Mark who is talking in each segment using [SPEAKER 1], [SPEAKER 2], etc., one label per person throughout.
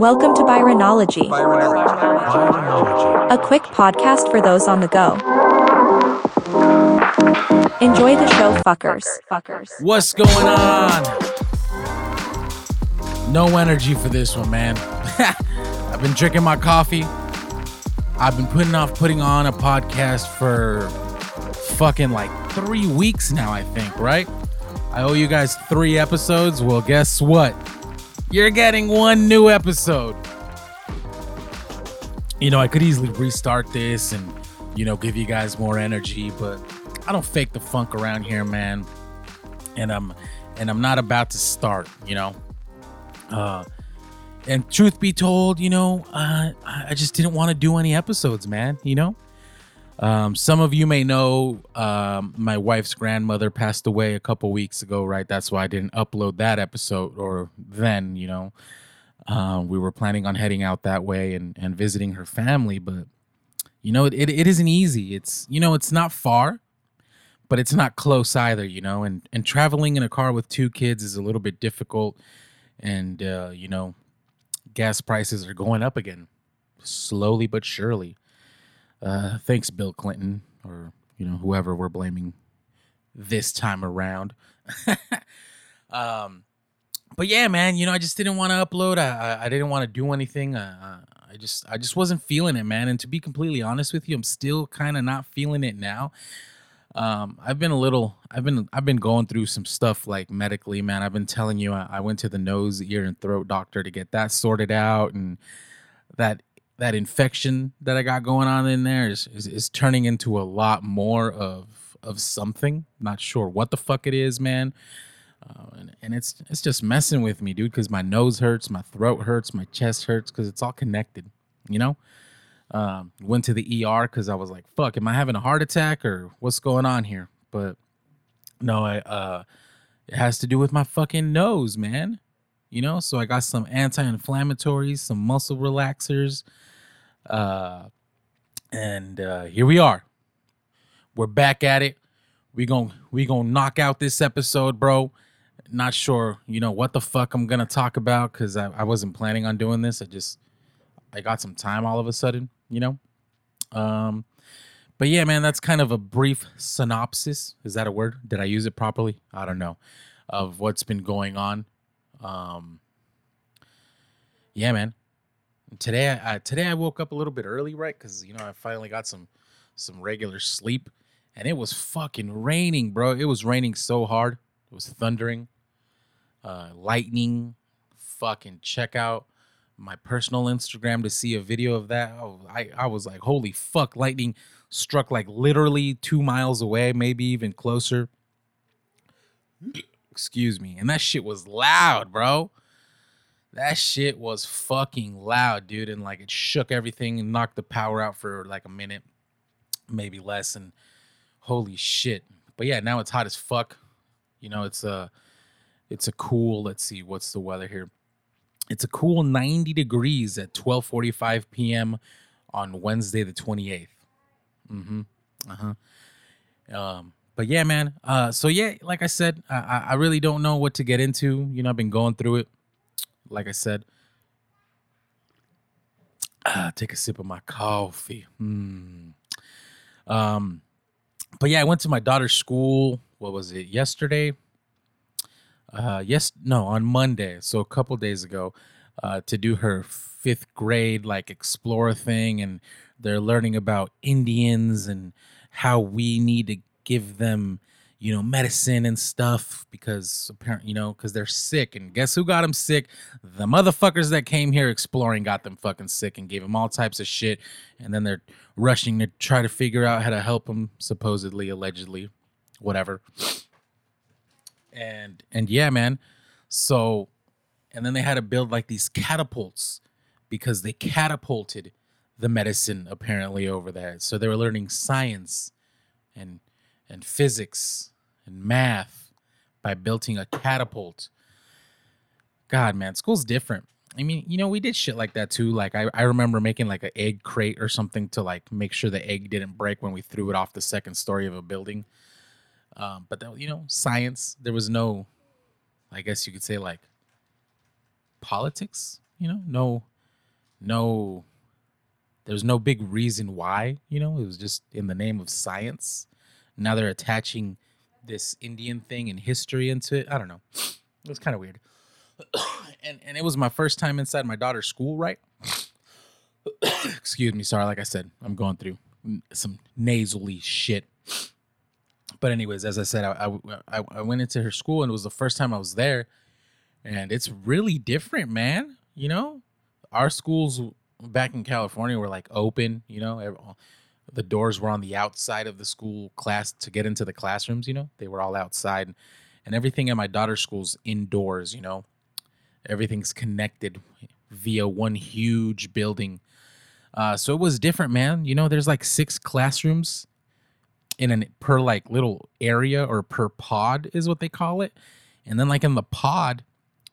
[SPEAKER 1] Welcome to Byronology, a quick podcast for those on the go. Enjoy the show, fuckers. Fuckers.
[SPEAKER 2] What's going on? No energy for this one, man. I've been drinking my coffee. I've been putting off putting on a podcast for fucking like three weeks now, I think, right? I owe you guys three episodes. Well, guess what? You're getting one new episode. You know, I could easily restart this and, you know, give you guys more energy, but I don't fake the funk around here, man. And I'm and I'm not about to start, you know. Uh and truth be told, you know, uh, I just didn't want to do any episodes, man. You know, um, some of you may know um, my wife's grandmother passed away a couple weeks ago, right? That's why I didn't upload that episode or then, you know. Uh, we were planning on heading out that way and, and visiting her family, but you know, it, it isn't easy. It's, you know, it's not far, but it's not close either, you know, and, and traveling in a car with two kids is a little bit difficult. And, uh, you know, gas prices are going up again, slowly but surely. Uh, thanks, Bill Clinton, or you know whoever we're blaming this time around. um, but yeah, man, you know I just didn't want to upload. I, I, I didn't want to do anything. Uh, I just I just wasn't feeling it, man. And to be completely honest with you, I'm still kind of not feeling it now. Um, I've been a little, I've been, I've been going through some stuff like medically, man. I've been telling you, I, I went to the nose, ear, and throat doctor to get that sorted out, and that that infection that I got going on in there is, is, is turning into a lot more of of something. Not sure what the fuck it is, man. Uh, and, and it's it's just messing with me, dude. Because my nose hurts, my throat hurts, my chest hurts, because it's all connected. You know. Um, went to the ER because I was like, "Fuck, am I having a heart attack or what's going on here?" But no, I uh, it has to do with my fucking nose, man. You know, so I got some anti-inflammatories, some muscle relaxers, uh, and uh, here we are. We're back at it. We gon' we gonna knock out this episode, bro. Not sure, you know, what the fuck I'm gonna talk about because I, I wasn't planning on doing this. I just I got some time all of a sudden you know? Um, but yeah, man, that's kind of a brief synopsis. Is that a word? Did I use it properly? I don't know. Of what's been going on. Um, yeah, man. Today, I, today I woke up a little bit early, right? Because you know I finally got some some regular sleep, and it was fucking raining, bro. It was raining so hard. It was thundering, uh, lightning. Fucking check out my personal Instagram to see a video of that. Oh, I, I was like, holy fuck, lightning struck like literally two miles away, maybe even closer. Excuse me. And that shit was loud, bro. That shit was fucking loud, dude. And like it shook everything and knocked the power out for like a minute, maybe less. And holy shit. But yeah, now it's hot as fuck. You know, it's a it's a cool, let's see, what's the weather here? It's a cool 90 degrees at 12:45 p.m. on Wednesday the 28th. Mm-hmm. Uh-huh. Um, but yeah, man. Uh, so yeah, like I said, I, I really don't know what to get into. You know, I've been going through it. Like I said, uh, take a sip of my coffee. Hmm. Um, but yeah, I went to my daughter's school. What was it? Yesterday uh yes no on monday so a couple days ago uh to do her fifth grade like explore thing and they're learning about indians and how we need to give them you know medicine and stuff because apparently you know because they're sick and guess who got them sick the motherfuckers that came here exploring got them fucking sick and gave them all types of shit and then they're rushing to try to figure out how to help them supposedly allegedly whatever and and yeah, man. So, and then they had to build like these catapults because they catapulted the medicine apparently over there. So they were learning science and and physics and math by building a catapult. God, man, school's different. I mean, you know, we did shit like that too. Like I, I remember making like an egg crate or something to like make sure the egg didn't break when we threw it off the second story of a building. Um, but that, you know, science. There was no, I guess you could say like politics You know, no, no. there was no big reason why. You know, it was just in the name of science. Now they're attaching this Indian thing and history into it. I don't know. It was kind of weird. and and it was my first time inside my daughter's school, right? Excuse me, sorry. Like I said, I'm going through some nasally shit. But anyways, as I said, I, I I went into her school and it was the first time I was there, and it's really different, man. You know, our schools back in California were like open. You know, the doors were on the outside of the school class to get into the classrooms. You know, they were all outside, and everything at my daughter's school's indoors. You know, everything's connected via one huge building. Uh, so it was different, man. You know, there's like six classrooms in an per like little area or per pod is what they call it. And then like in the pod,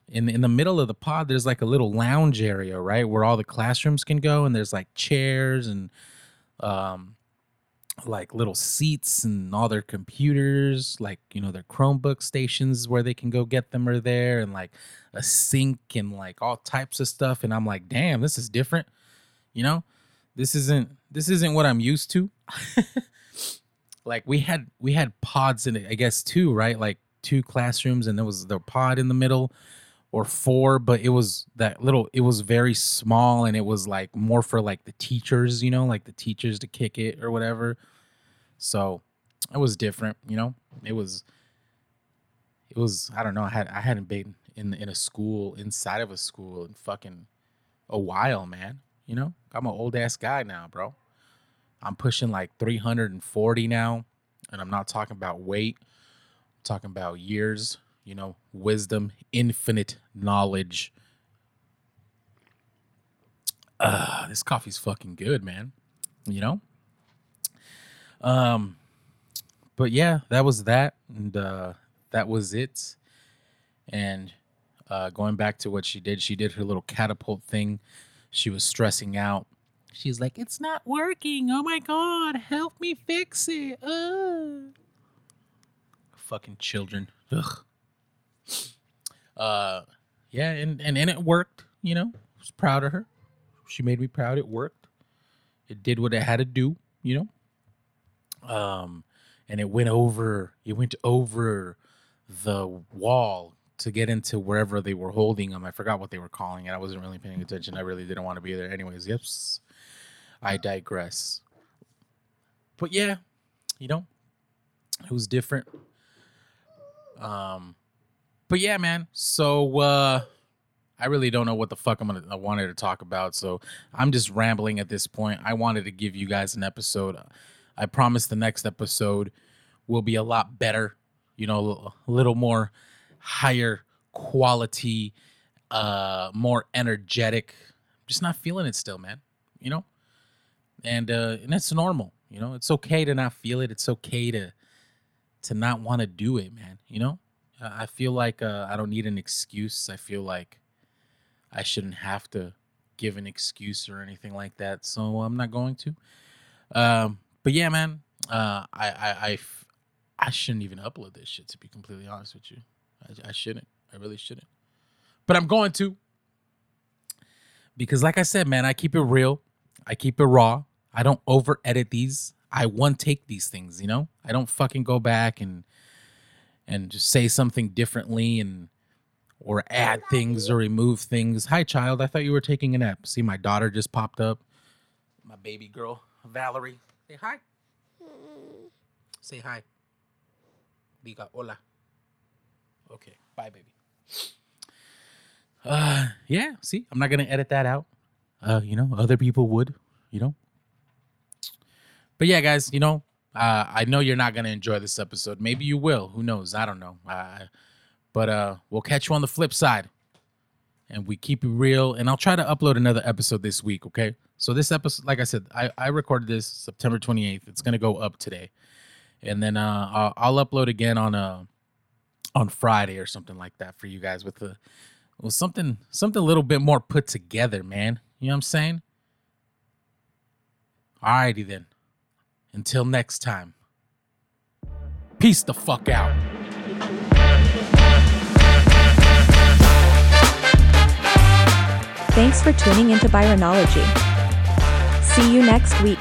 [SPEAKER 2] in in the middle of the pod, there's like a little lounge area, right, where all the classrooms can go, and there's like chairs and um like little seats and all their computers, like you know their Chromebook stations where they can go get them are there, and like a sink and like all types of stuff. And I'm like, damn, this is different. You know, this isn't this isn't what I'm used to. like we had we had pods in it, I guess two, right? Like two classrooms, and there was the pod in the middle, or four, but it was that little. It was very small, and it was like more for like the teachers, you know, like the teachers to kick it or whatever. So it was different, you know. It was it was I don't know. I had I hadn't been in in a school inside of a school in fucking a while, man. You know, I'm an old ass guy now, bro. I'm pushing like 340 now, and I'm not talking about weight. I'm talking about years, you know, wisdom, infinite knowledge. Uh, this coffee's fucking good, man. You know? Um but yeah, that was that and uh that was it. And uh going back to what she did, she did her little catapult thing she was stressing out. She's like, "It's not working. Oh my god, help me fix it." Uh. Fucking children. Ugh. Uh, yeah, and, and and it worked. You know, I was proud of her. She made me proud. It worked. It did what it had to do. You know. Um, and it went over. It went over the wall to get into wherever they were holding them. I forgot what they were calling it. I wasn't really paying attention. I really didn't want to be there. Anyways, yes, I digress. But yeah, you know, it was different. Um, but yeah, man. So uh, I really don't know what the fuck I'm gonna I wanted to talk about. So I'm just rambling at this point. I wanted to give you guys an episode. I promise the next episode will be a lot better. You know, a little more higher quality, uh, more energetic. Just not feeling it still, man. You know, and uh, and it's normal. You know, it's okay to not feel it. It's okay to to not want to do it, man. You know, I feel like uh, I don't need an excuse. I feel like I shouldn't have to give an excuse or anything like that. So I'm not going to. Um, but yeah, man, uh, I, I, I, I shouldn't even upload this shit to be completely honest with you. I, I shouldn't. I really shouldn't. But I'm going to. Because like I said, man, I keep it real. I keep it raw. I don't over edit these. I one take these things, you know? I don't fucking go back and and just say something differently and or add things or remove things. Hi child, I thought you were taking a nap. See my daughter just popped up. My baby girl, Valerie. Say hi. Say hi. Diga hola. Okay. Bye, baby. Uh, yeah. See, I'm not gonna edit that out. Uh, you know, other people would. You know. But yeah, guys. You know, uh, I know you're not gonna enjoy this episode. Maybe you will. Who knows? I don't know. Uh, but uh, we'll catch you on the flip side. And we keep it real. And I'll try to upload another episode this week. Okay. So this episode, like I said, I, I recorded this September 28th. It's gonna go up today, and then uh, I'll, I'll upload again on uh on Friday or something like that for you guys with the well something something a little bit more put together, man. You know what I'm saying? Alrighty then. Until next time. Peace the fuck out.
[SPEAKER 1] Thanks for tuning into Byronology. See you next week.